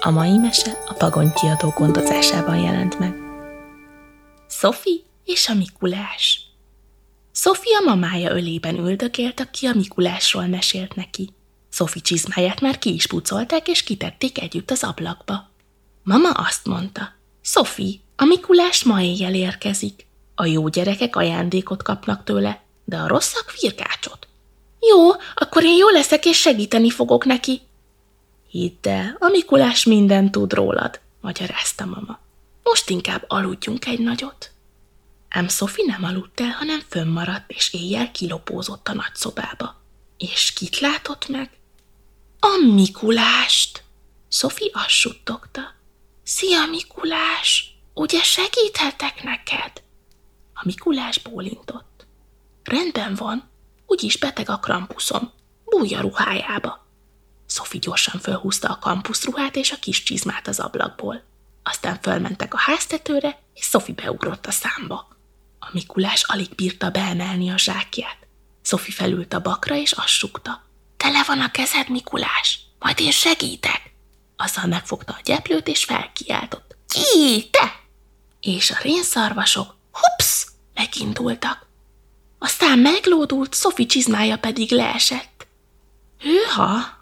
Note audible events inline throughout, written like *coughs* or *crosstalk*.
A mai mese a Pagony kiadó gondozásában jelent meg. Sophie és a Mikulás Sofia mamája ölében üldökélt, aki a Mikulásról mesélt neki. Sophie csizmáját már ki is pucolták, és kitették együtt az ablakba. Mama azt mondta, Sophie, a Mikulás ma éjjel érkezik. A jó gyerekek ajándékot kapnak tőle, de a rosszak virkácsot. Jó, akkor én jó leszek, és segíteni fogok neki. Hidd el, a Mikulás mindent tud rólad, magyarázta mama. Most inkább aludjunk egy nagyot. Ám Sophie nem aludt el, hanem fönnmaradt, és éjjel kilopózott a nagyszobába. És kit látott meg? A Mikulást! Sophie azt suttogta. Szia, Mikulás! Ugye segíthetek neked? A Mikulás bólintott. Rendben van, úgyis beteg a krampuszom. Bújj a ruhájába. Sophie gyorsan fölhúzta a kampuszruhát és a kis csizmát az ablakból. Aztán fölmentek a háztetőre, és Sophie beugrott a számba. A Mikulás alig bírta beemelni a zsákját. Sophie felült a bakra, és azt sukta. Tele van a kezed, Mikulás, majd én segítek. Azzal megfogta a gyeplőt, és felkiáltott. Ki, te! És a rénszarvasok, hups, megindultak. Aztán meglódult, Szofi csizmája pedig leesett. Hőha!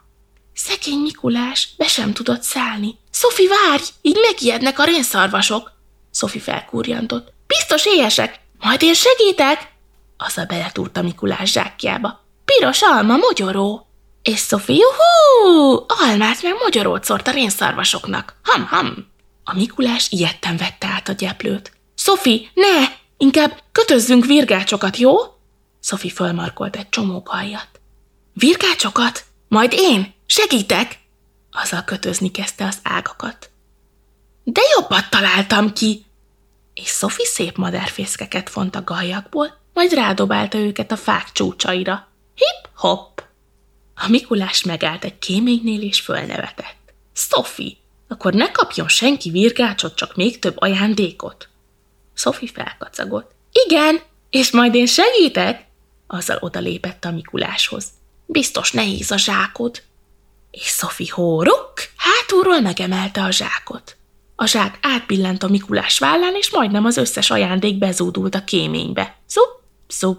Szegény Mikulás be sem tudott szállni. Szofi, várj! Így megijednek a rénszarvasok! Szofi felkúrjantott. Biztos éhesek! Majd én segítek! a beletúrt a Mikulás zsákjába. Piros alma, mogyoró! És Szofi, juhú! Almát meg mogyorót szórt a rénszarvasoknak. Ham-ham! A Mikulás ilyetten vette át a gyeplőt. Szofi, ne! Inkább kötözzünk virgácsokat, jó? Szofi fölmarkolt egy csomó hajat. Virgácsokat? Majd én? Segítek? Azzal kötözni kezdte az ágakat. De jobbat találtam ki! És Szofi szép madárfészkeket font a galjakból, majd rádobálta őket a fák csúcsaira. Hip-hop! A Mikulás megállt egy kéménynél és fölnevetett. Szofi, akkor ne kapjon senki virgácsot, csak még több ajándékot. Szofi felkacagott. Igen, és majd én segítek? Azzal odalépett a Mikuláshoz. Biztos nehéz a zsákod. És Szofi hóruk hátulról megemelte a zsákot. A zsák átbillent a Mikulás vállán, és majdnem az összes ajándék bezúdult a kéménybe. Szup, szup.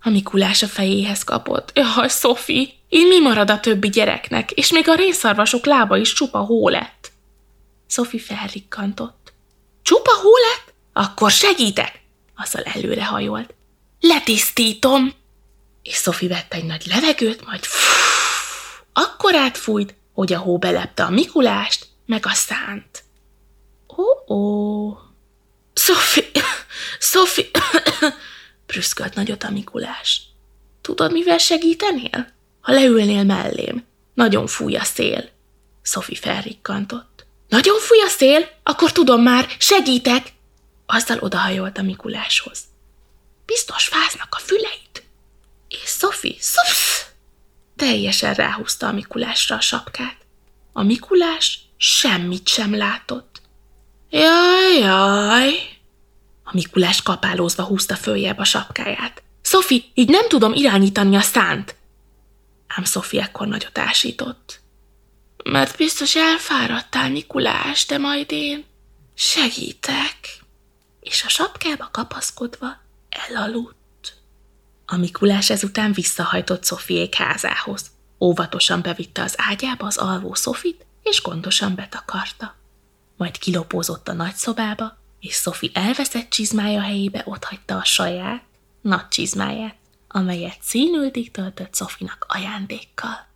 A Mikulás a fejéhez kapott. Jaj, Szofi, én mi marad a többi gyereknek, és még a rénszarvasok lába is csupa hó lett. Szofi felrikkantott. Csupa hó lett? Akkor segítek! Azzal előre hajolt. Letisztítom! És Szofi vett egy nagy levegőt, majd fuh, akkor átfújt, hogy a hó belepte a Mikulást, meg a szánt. Ó-ó! Szofi! *coughs* Szofi! *coughs* prüszkölt nagyot a Mikulás. Tudod, mivel segítenél? Ha leülnél mellém. Nagyon fúj a szél. Szofi felrikkantott. Nagyon fúj a szél? Akkor tudom már, segítek! Azzal odahajolt a Mikuláshoz. Biztos fáznak a füleit. És Szofi, szopsz! Teljesen ráhúzta a Mikulásra a sapkát. A Mikulás semmit sem látott. Jaj, jaj! A Mikulás kapálózva húzta följebb a sapkáját. Szofi, így nem tudom irányítani a szánt. Ám Szofi ekkor nagyot ásított. Mert biztos elfáradtál, Mikulás, de majd én segítek. És a sapkába kapaszkodva elaludt. A Mikulás ezután visszahajtott Szofiék házához. Óvatosan bevitte az ágyába az alvó Szofit, és gondosan betakarta. Majd kilopózott a nagyszobába, és Szofi elveszett csizmája helyébe otthagyta a saját, nagy csizmáját, amelyet színültig töltött Szofinak ajándékkal.